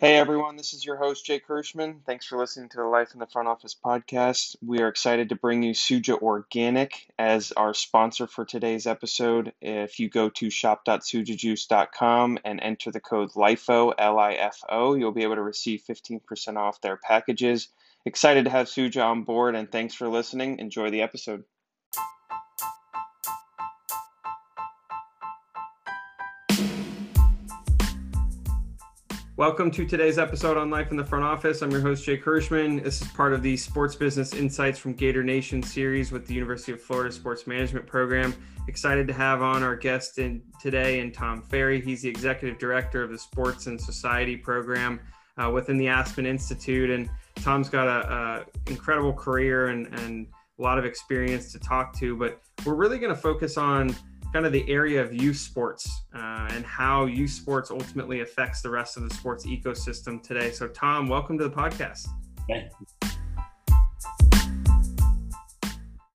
Hey everyone, this is your host Jay Kirschman. Thanks for listening to the Life in the Front Office podcast. We are excited to bring you Suja Organic as our sponsor for today's episode. If you go to shop.sujajuice.com and enter the code LIFO, L I F O, you'll be able to receive 15% off their packages. Excited to have Suja on board and thanks for listening. Enjoy the episode. Welcome to today's episode on Life in the Front Office. I'm your host, Jake Kirschman. This is part of the Sports Business Insights from Gator Nation series with the University of Florida Sports Management Program. Excited to have on our guest in today and Tom Farrey. He's the Executive Director of the Sports and Society Program uh, within the Aspen Institute. And Tom's got a, a incredible career and, and a lot of experience to talk to, but we're really going to focus on kind of the area of youth sports uh, and how youth sports ultimately affects the rest of the sports ecosystem today. So, Tom, welcome to the podcast. Okay.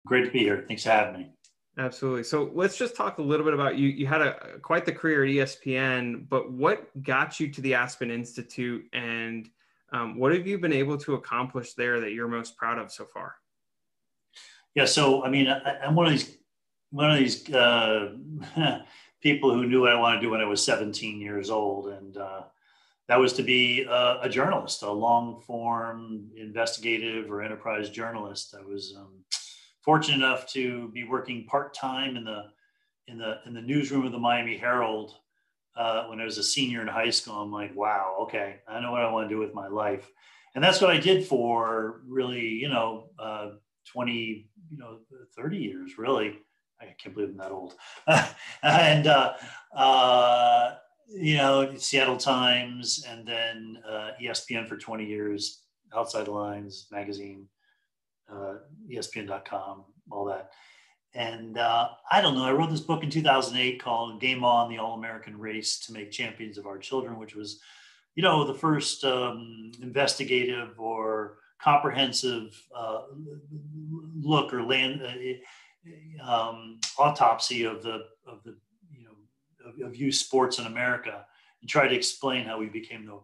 Great to be here. Thanks for having me. Absolutely. So let's just talk a little bit about you. You had a quite the career at ESPN, but what got you to the Aspen Institute, and um, what have you been able to accomplish there that you're most proud of so far? Yeah. So I mean, I, I'm one of these one of these uh, people who knew what I wanted to do when I was 17 years old, and uh, that was to be a, a, journalist, a long form investigative or enterprise journalist. I was um, fortunate enough to be working part time in the in the in the newsroom of the Miami Herald uh, when I was a senior in high school. I'm like, wow, okay, I know what I want to do with my life, and that's what I did for really, you know, uh, 20, you know, 30 years, really. I can't believe I'm that old. and uh, uh, you know, Seattle Times, and then uh, ESPN for 20 years, Outside Lines magazine, uh, ESPN.com, all that. And uh, I don't know. I wrote this book in 2008 called "Game On: The All-American Race to Make Champions of Our Children," which was, you know, the first um, investigative or comprehensive uh, look or land um, autopsy of the of the you know of, youth sports in America and try to explain how we became the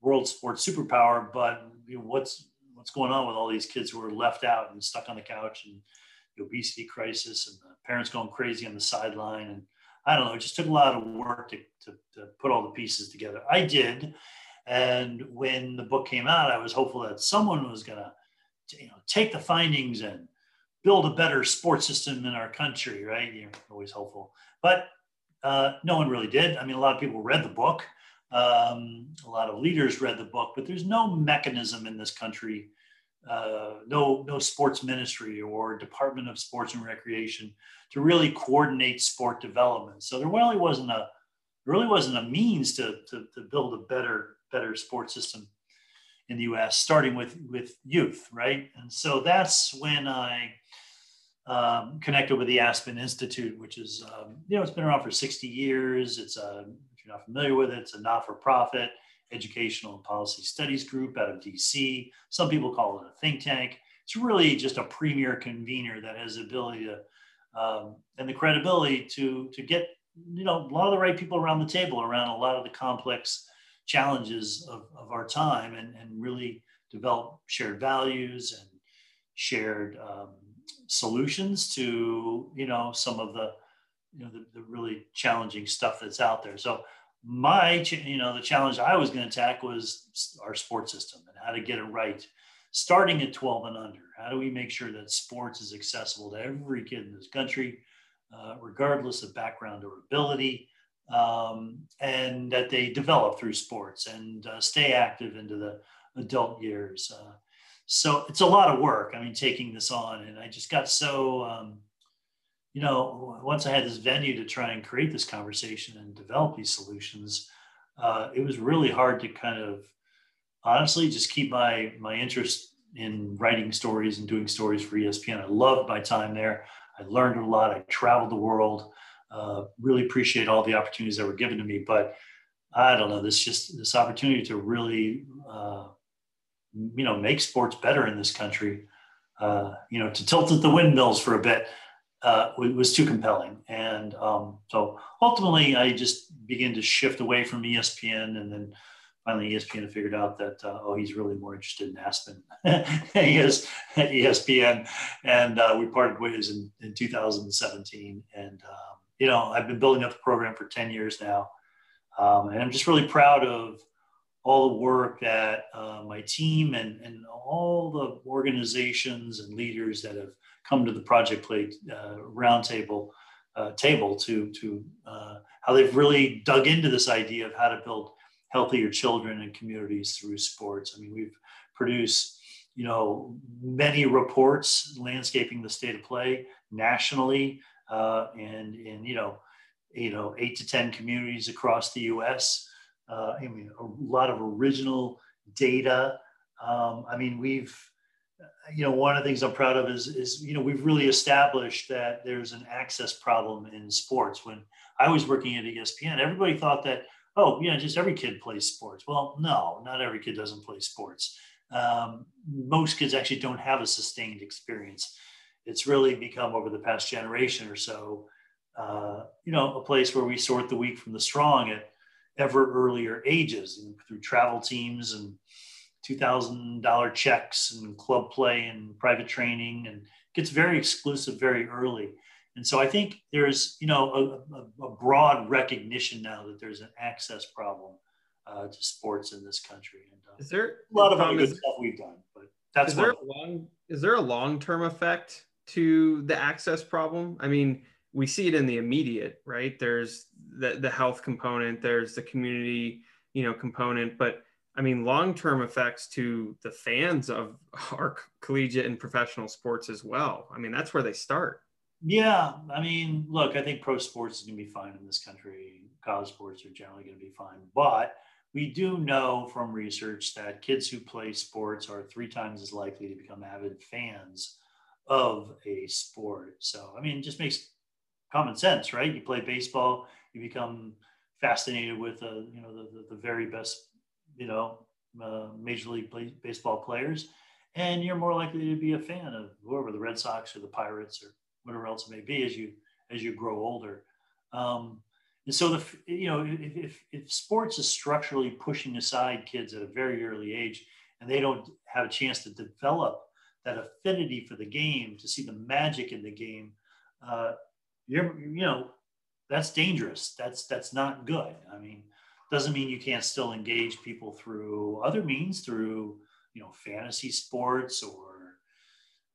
world sports superpower. But you know, what's what's going on with all these kids who are left out and stuck on the couch and the obesity crisis and the parents going crazy on the sideline and I don't know. It just took a lot of work to, to, to put all the pieces together. I did. And when the book came out, I was hopeful that someone was going to, you know, take the findings and build a better sports system in our country, right? You're always hopeful, but uh, no one really did. I mean, a lot of people read the book. Um, a lot of leaders read the book, but there's no mechanism in this country, uh, no no sports ministry or Department of Sports and Recreation to really coordinate sport development. So there really wasn't a really wasn't a means to, to, to build a better better sports system in the U.S. Starting with with youth, right? And so that's when I um, connected with the Aspen Institute, which is, um, you know, it's been around for 60 years. It's a, if you're not familiar with it, it's a not-for-profit educational and policy studies group out of DC. Some people call it a think tank. It's really just a premier convener that has the ability to um, and the credibility to to get you know a lot of the right people around the table around a lot of the complex challenges of, of our time and, and really develop shared values and shared um, solutions to you know some of the you know the, the really challenging stuff that's out there. So my you know the challenge i was going to attack was our sports system and how to get it right. Starting at 12 and under how do we make sure that sports is accessible to every kid in this country uh, regardless of background or ability um, and that they develop through sports and uh, stay active into the adult years uh, so it's a lot of work. I mean, taking this on, and I just got so, um, you know, once I had this venue to try and create this conversation and develop these solutions, uh, it was really hard to kind of, honestly, just keep my my interest in writing stories and doing stories for ESPN. I loved my time there. I learned a lot. I traveled the world. Uh, really appreciate all the opportunities that were given to me, but I don't know. This just this opportunity to really uh, you know make sports better in this country uh, you know to tilt at the windmills for a bit uh, was too compelling. And um, so ultimately i just began to shift away from espn and then finally ESPN figured out that uh, oh he's really more interested in Aspen he is at ESPN and uh, we parted ways in, in 2017 and um, you know I've been building up the program for 10 years now. Um, and I'm just really proud of all the work that uh, my team and, and all the organizations and leaders that have come to the Project Play uh, roundtable uh, table to to uh, how they've really dug into this idea of how to build healthier children and communities through sports. I mean, we've produced, you know, many reports landscaping the state of play nationally, uh, and in you know, you know, eight to ten communities across the U.S. Uh, I mean, a lot of original data. Um, I mean, we've you know, one of the things I'm proud of is, is, you know, we've really established that there's an access problem in sports. When I was working at ESPN, everybody thought that, oh, you know, just every kid plays sports. Well, no, not every kid doesn't play sports. Um, most kids actually don't have a sustained experience. It's really become over the past generation or so, uh, you know, a place where we sort the weak from the strong at ever earlier ages and through travel teams and $2,000 checks and club play and private training and gets very exclusive very early. And so I think there's, you know, a, a, broad recognition now that there's an access problem uh, to sports in this country. And uh, is there a lot of other good stuff we've done, but that's is there a long is there a long term effect to the access problem? I mean, we see it in the immediate, right? There's the the health component, there's the community, you know, component, but I mean, long term effects to the fans of our collegiate and professional sports as well. I mean, that's where they start. Yeah. I mean, look, I think pro sports is going to be fine in this country. College sports are generally going to be fine. But we do know from research that kids who play sports are three times as likely to become avid fans of a sport. So, I mean, just makes common sense, right? You play baseball, you become fascinated with, uh, you know, the, the, the very best you know, uh, Major League play, Baseball players, and you're more likely to be a fan of whoever the Red Sox or the Pirates or whatever else it may be as you as you grow older. Um, and so the you know if, if, if sports is structurally pushing aside kids at a very early age, and they don't have a chance to develop that affinity for the game, to see the magic in the game, uh, you're you know that's dangerous. That's that's not good. I mean, doesn't mean you can't still engage people through other means, through you know fantasy sports or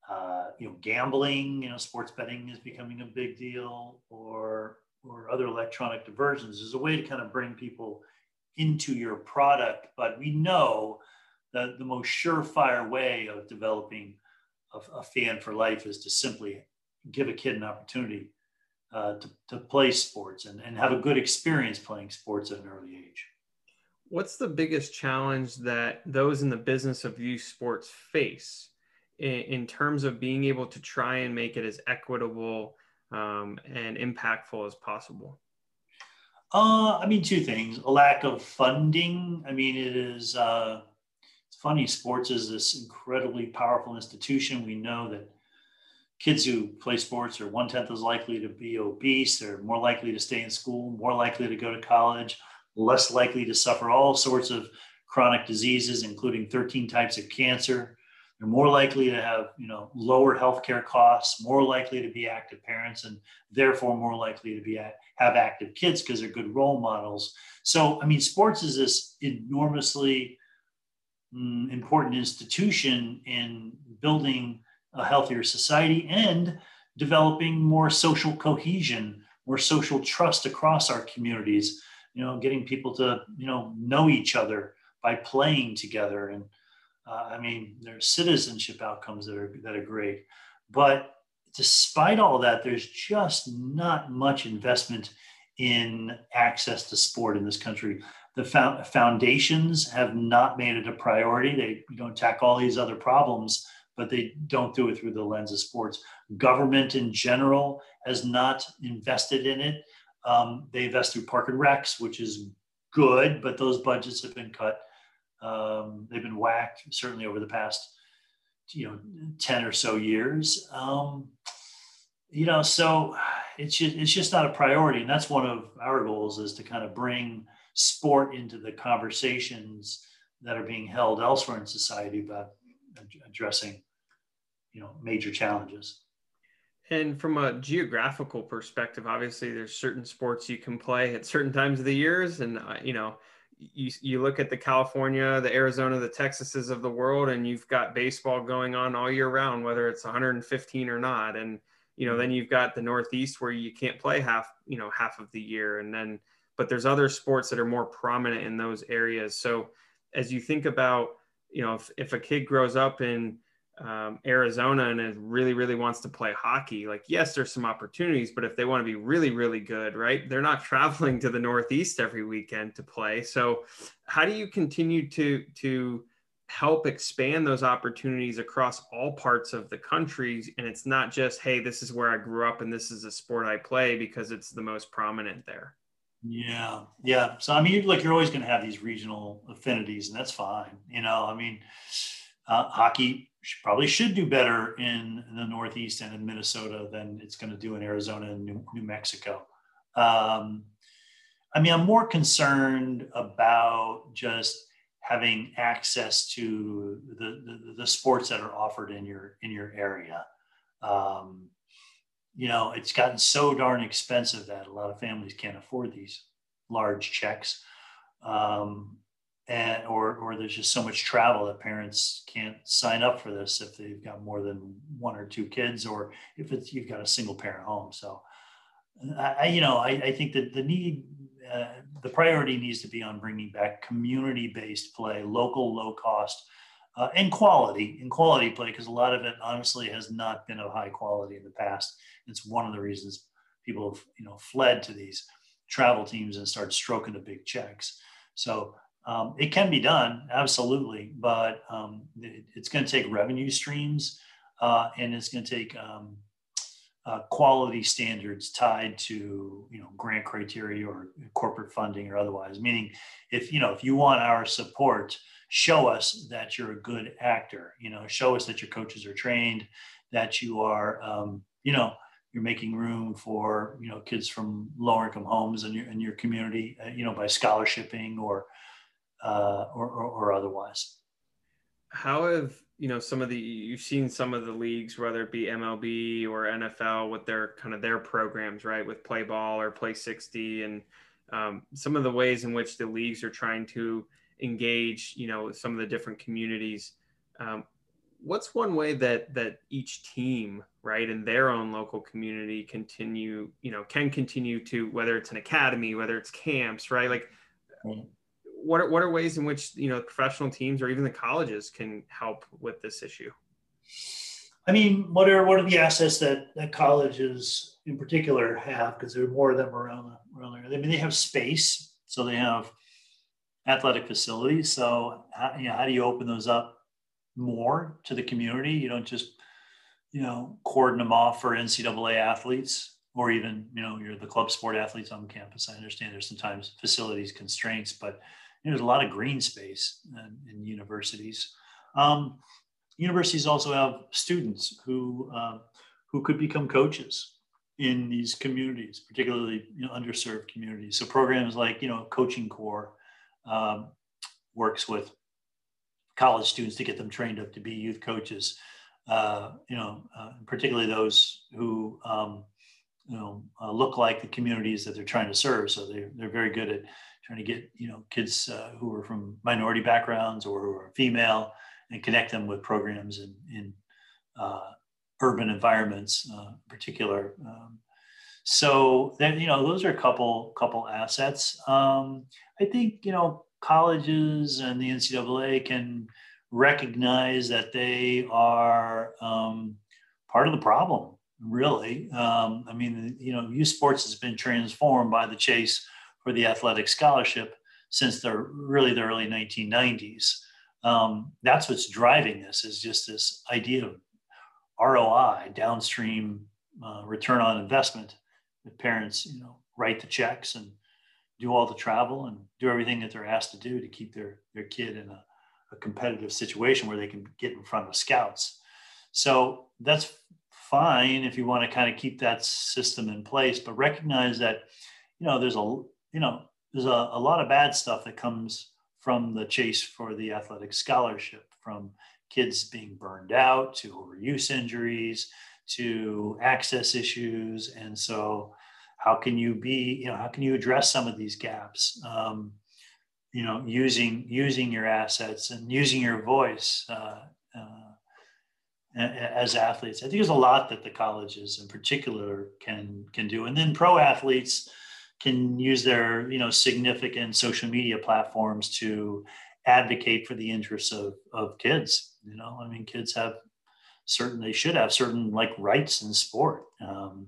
uh, you know gambling. You know, sports betting is becoming a big deal, or or other electronic diversions. Is a way to kind of bring people into your product. But we know that the most surefire way of developing a, a fan for life is to simply give a kid an opportunity uh, to, to play sports and, and have a good experience playing sports at an early age. What's the biggest challenge that those in the business of youth sports face in, in terms of being able to try and make it as equitable um, and impactful as possible? Uh, I mean, two things: a lack of funding. I mean, it is. Uh, it's funny. Sports is this incredibly powerful institution. We know that kids who play sports are one tenth as likely to be obese. They're more likely to stay in school, more likely to go to college, less likely to suffer all sorts of chronic diseases, including 13 types of cancer. They're more likely to have, you know, lower healthcare costs, more likely to be active parents, and therefore more likely to be at, have active kids because they're good role models. So, I mean, sports is this enormously mm, important institution in building a healthier society and developing more social cohesion, more social trust across our communities. You know, getting people to you know know each other by playing together, and uh, I mean, there's citizenship outcomes that are that are great. But despite all that, there's just not much investment in access to sport in this country. The foundations have not made it a priority. They know tackle all these other problems but they don't do it through the lens of sports. Government in general has not invested in it. Um, they invest through Park and Recs, which is good, but those budgets have been cut. Um, they've been whacked certainly over the past, you know, ten or so years. Um, you know, so it's just, it's just not a priority, and that's one of our goals is to kind of bring sport into the conversations that are being held elsewhere in society about addressing you know major challenges and from a geographical perspective obviously there's certain sports you can play at certain times of the years and uh, you know you, you look at the California, the Arizona, the Texases of the world, and you've got baseball going on all year round, whether it's 115 or not. And, you know, then you've got the Northeast where you can't play half, you know, half of the year. And then, but there's other sports that are more prominent in those areas. So as you think about, you know, if, if a kid grows up in, um, Arizona and it really, really wants to play hockey, like, yes, there's some opportunities, but if they want to be really, really good, right, they're not traveling to the Northeast every weekend to play. So, how do you continue to, to, help expand those opportunities across all parts of the country and it's not just hey this is where i grew up and this is a sport i play because it's the most prominent there yeah yeah so i mean look you're always going to have these regional affinities and that's fine you know i mean uh, hockey probably should do better in, the Northeast and in Minnesota than it's going to do in Arizona and New, New Mexico. Um, I mean, I'm more concerned about just having access to the, the, the sports that are offered in your in your area. Um, you know, it's gotten so darn expensive that a lot of families can't afford these large checks. Um, and or or there's just so much travel that parents can't sign up for this if they've got more than one or two kids or if it's you've got a single parent home so i you know i, I think that the need uh, the priority needs to be on bringing back community based play local low cost uh, and quality and quality play because a lot of it honestly has not been of high quality in the past it's one of the reasons people have you know fled to these travel teams and start stroking the big checks so um, it can be done, absolutely, but um, it, it's going to take revenue streams uh, and it's going to take um, uh, quality standards tied to you know grant criteria or corporate funding or otherwise. Meaning, if you know if you want our support, show us that you're a good actor. You know, show us that your coaches are trained, that you are um, you know you're making room for you know kids from lower income homes in your in your community. Uh, you know, by scholarshiping or uh, or, or, or otherwise. How have you know some of the you've seen some of the leagues, whether it be MLB or NFL, with their kind of their programs, right, with play ball or play sixty, and um, some of the ways in which the leagues are trying to engage, you know, some of the different communities. Um, what's one way that that each team right in their own local community continue you know can continue to whether it's an academy whether it's camps right like mm-hmm what are, what are ways in which you know professional teams or even the colleges can help with this issue? I mean, what are what are the assets that, that colleges in particular have? Because there are more of them around the, around there. I mean, they have space, so they have athletic facilities. So, how, you know, how do you open those up more to the community? You don't just you know cordon them off for NCAA athletes or even you know you're the club sport athletes on campus. I understand there's sometimes facilities constraints, but there's a lot of green space in, in universities. Um, universities also have students who uh, who could become coaches in these communities, particularly you know, underserved communities. So programs like you know Coaching Corps um, works with college students to get them trained up to be youth coaches. Uh, you know, uh, particularly those who um, you know uh, look like the communities that they're trying to serve. So they they're very good at trying to get you know kids uh, who are from minority backgrounds or who are female and connect them with programs in, in uh, urban environments, uh, in particular. So then you know those are a couple couple assets. Um, I think you know colleges and the NCAA can recognize that they are um, part of the problem. Really, um, I mean, you know, youth sports has been transformed by the chase for the athletic scholarship since the really the early 1990s. Um, that's what's driving this is just this idea of ROI, downstream uh, return on investment. That parents, you know, write the checks and do all the travel and do everything that they're asked to do to keep their their kid in a, a competitive situation where they can get in front of scouts. So that's fine if you want to kind of keep that system in place, but recognize that you know there's a you know, there's a, a lot of bad stuff that comes from the chase for the athletic scholarship, from kids being burned out to overuse injuries to access issues. And so, how can you be, you know, how can you address some of these gaps? Um, you know, using using your assets and using your voice uh, uh, as athletes. I think there's a lot that the colleges, in particular, can can do, and then pro athletes can use their you know significant social media platforms to advocate for the interests of, of kids you know i mean kids have certain they should have certain like rights in sport. Um,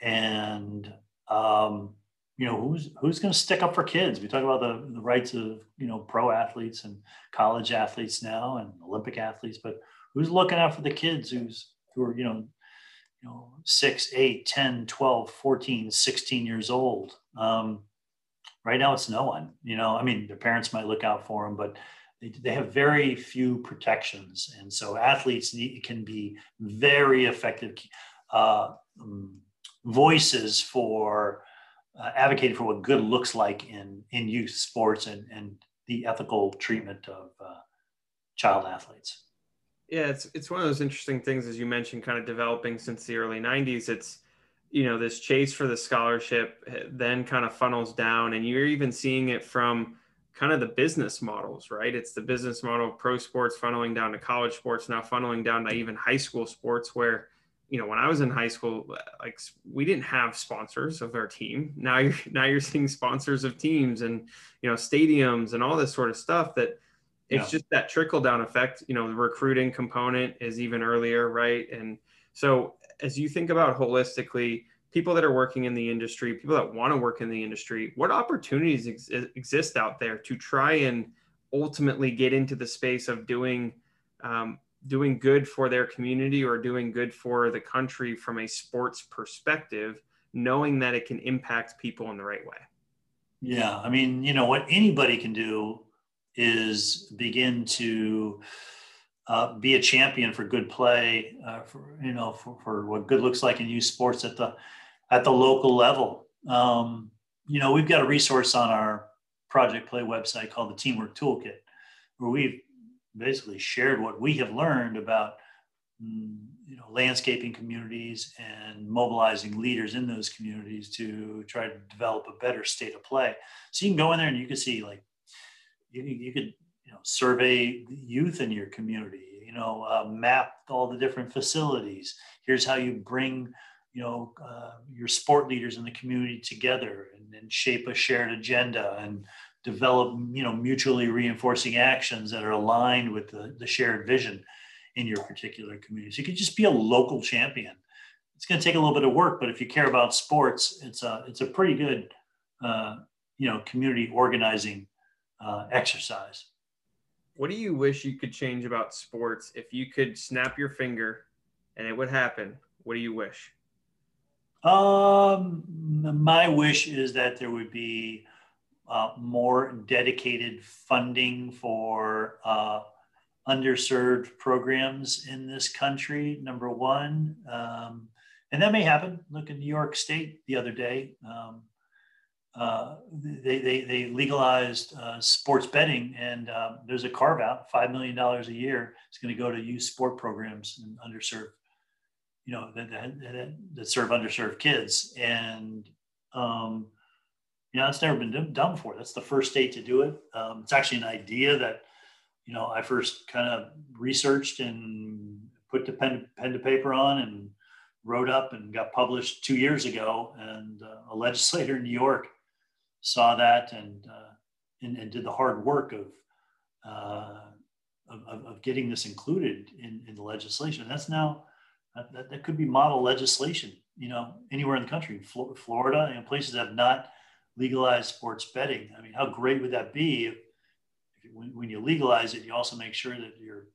and um, you know who's who's going to stick up for kids? We talk about the, the rights of you know pro athletes and college athletes now and olympic athletes but who's looking out for the kids who's who are you know you know 6 8 10 12 14 16 years old? Um, right now it's no one you know? I mean their parents might look out for them but they, they have very few protections and so athletes need, can be very effective uh, um, voices for uh, advocating for what good looks like in in youth sports and and the ethical treatment of uh, child athletes yeah, it's it's one of those interesting things as you mentioned, kind of developing since the early '90s. It's you know this chase for the scholarship eh, then kind of funnels down, and you're even seeing it from kind of the business models, right? It's the business model of pro sports funneling down to college sports, now funneling down to even high school sports, where you know when I was in high school, like we didn't have sponsors of our team. Now you're now you're seeing sponsors of teams and you know stadiums and all this sort of stuff that it's yeah. just that trickle down effect you know the recruiting component is even earlier right and so as you think about holistically people that are working in the industry people that want to work in the industry what opportunities ex- exist out there to try and ultimately get into the space of doing um, doing good for their community or doing good for the country from a sports perspective knowing that it can impact people in the right way? Yeah i mean you know what anybody can do is begin to uh, be a champion for good play, uh, for you know, for, for, what good looks like in youth sports at the at the local level. Um, you know, we've got a resource on our Project Play website called the Teamwork Toolkit, where we've basically shared what we have learned about mm, you know landscaping communities and mobilizing leaders in those communities to try to develop a better state of play. So you can go in there and you can see like you, you could you know survey youth in your community you know uh, map all the different facilities here's how you bring you know uh, your sport leaders in the community together and, and shape a shared agenda and develop you know mutually reinforcing actions that are aligned with the, the shared vision in your particular community so you could just be a local champion it's going to take a little bit of work but if you care about sports it's a it's a pretty good uh, you know community organizing uh, exercise. What do you wish you could change about sports if you could snap your finger and it would happen? What do you wish? Um, my wish is that there would be uh, more dedicated funding for uh, underserved programs in this country. Number one, um, and that may happen. Look at New York State the other day. Um, uh, they, they, they, legalized uh, sports betting, and um, there's a carve out, $5 million a year. It's going to go to youth sport programs and underserved, you know, that, that, that serve underserved kids. And, um, you know, it's never been done before. That's the first state to do it. Um, it's actually an idea that, you know, I first kind of researched and put the pen, pen to paper on and wrote up and got published two years ago. And uh, a legislator in New York saw that and, uh, and, and, did the hard work of, uh, of, of, getting this included in, in the legislation. That's now, that, that could be model legislation, you know, anywhere in the country, Florida and places that have not legalized sports betting. I mean, how great would that be if, if when, when you legalize it, you also make sure that you're,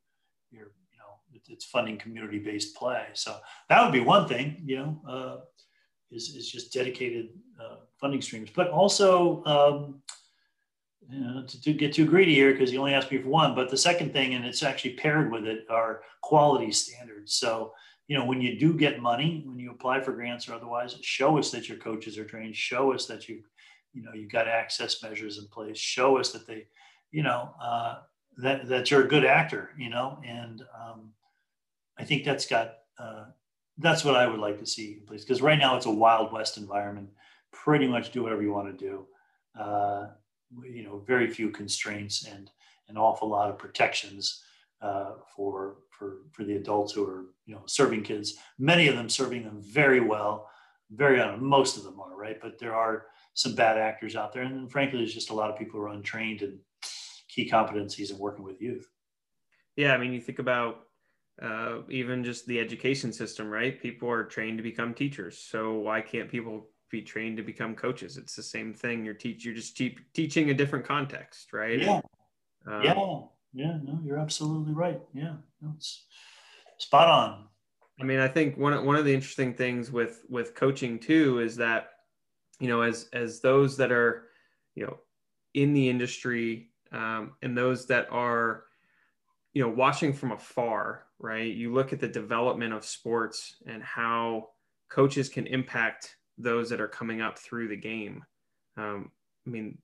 you're, you know, it's funding community-based play. So that would be one thing, you know, uh, is, is just dedicated uh, funding streams. But also, um, you know, to, to, get too greedy here because you only asked me for one. But the second thing, and it's actually paired with it, are quality standards. So you know, when you do get money, when you apply for grants or otherwise, show us that your coaches are trained. Show us that you you know you've got access measures in place. Show us that they, you know, uh, that that you're a good actor, you know, and um, I think that's got uh, that's what I would like to see in place because right now it's a wild west environment. Pretty much do whatever you want to do. Uh, you know, very few constraints and an awful lot of protections uh, for for for the adults who are you know serving kids. Many of them serving them very well, very uh, most of them are right, but there are some bad actors out there, and frankly, there's just a lot of people who are untrained in key competencies in working with youth. Yeah, I mean, you think about uh, even just the education system, right? People are trained to become teachers, so why can't people be trained to become coaches? It's the same thing. You're teach, you're just te- teaching a different context, right? Yeah, um, yeah, yeah. No, you're absolutely right. Yeah, no, it's spot on. I mean, I think one one of the interesting things with with coaching too is that you know as as those that are you know in the industry um, and those that are you know watching from afar right you look at the development of sports and how coaches can impact those that are coming up through the game um, i mean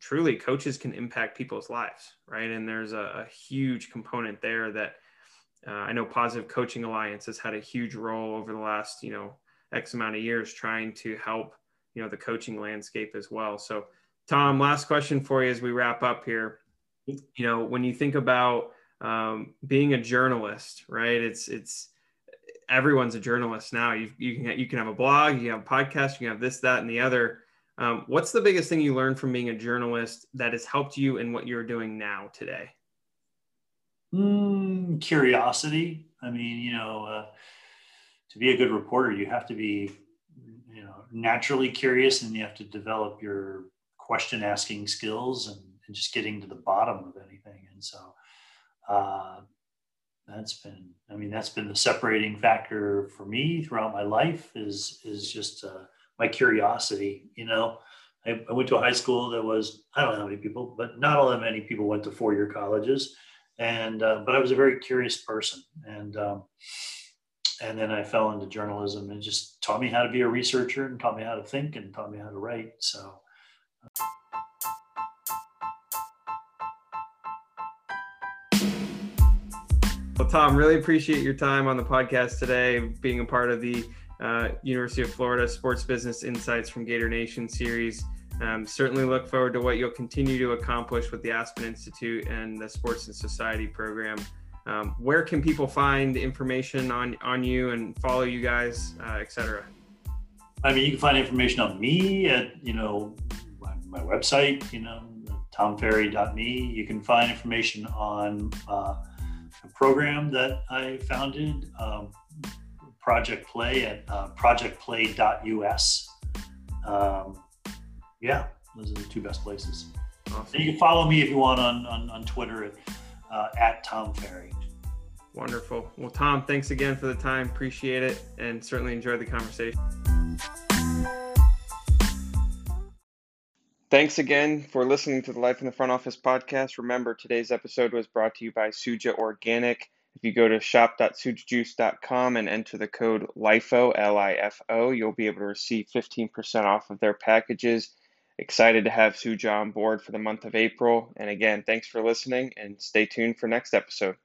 truly coaches can impact people's lives right? And there's a, a huge component there that uh, i know positive coaching alliance has had a huge role over the last you know x amount of years trying to help you know the coaching landscape as well. So tom last question for you as we wrap up here. You know when you think about um, being a journalist right? It's it's everyone's a journalist now. You, you can you can have a blog you have a podcast you can have this that and the other um, what's the biggest thing you learned from being a journalist that has helped you in what you're doing now today? Mm, curiosity. I mean, you know, uh, to be a good reporter, you have to be, you know, naturally curious, and you have to develop your question asking skills and, and just getting to the bottom of anything. And so, uh, that's been, I mean, that's been the separating factor for me throughout my life. Is is just uh, my curiosity. You know, I, I, went to a high school that was I don't know how many people, but not all that many people went to four year colleges, and uh, but I was a very curious person, and um, and then I fell into journalism and just taught me how to be a researcher and taught me how to think and taught me how to write. So. Well, Tom, really appreciate your time on the podcast today, being a part of the uh, University of Florida Sports Business Insights from Gator Nation series. Um, certainly look forward to what you'll continue to accomplish with the Aspen Institute and the Sports and Society program. Um, where can people find information on, on you and follow you guys, uh, et cetera? I mean, you can find information on me at, you know, my, my website, you know, tomfarrey.me. You can find information on uh, a program that I founded, um, Project Play at uh, projectplay.us. Um, yeah, those are the two best places. Awesome. And you can follow me if you want on, on, on Twitter at, uh, at Tom Farrey. Wonderful. Well, Tom, thanks again for the time. Appreciate it and certainly enjoyed the conversation. Thanks again for listening to the Life in the Front Office podcast. Remember, today's episode was brought to you by Suja Organic. If you go to shop.sujajuice.com and enter the code LIFO, L I F O, you'll be able to receive 15% off of their packages. Excited to have Suja on board for the month of April. And again, thanks for listening and stay tuned for next episode.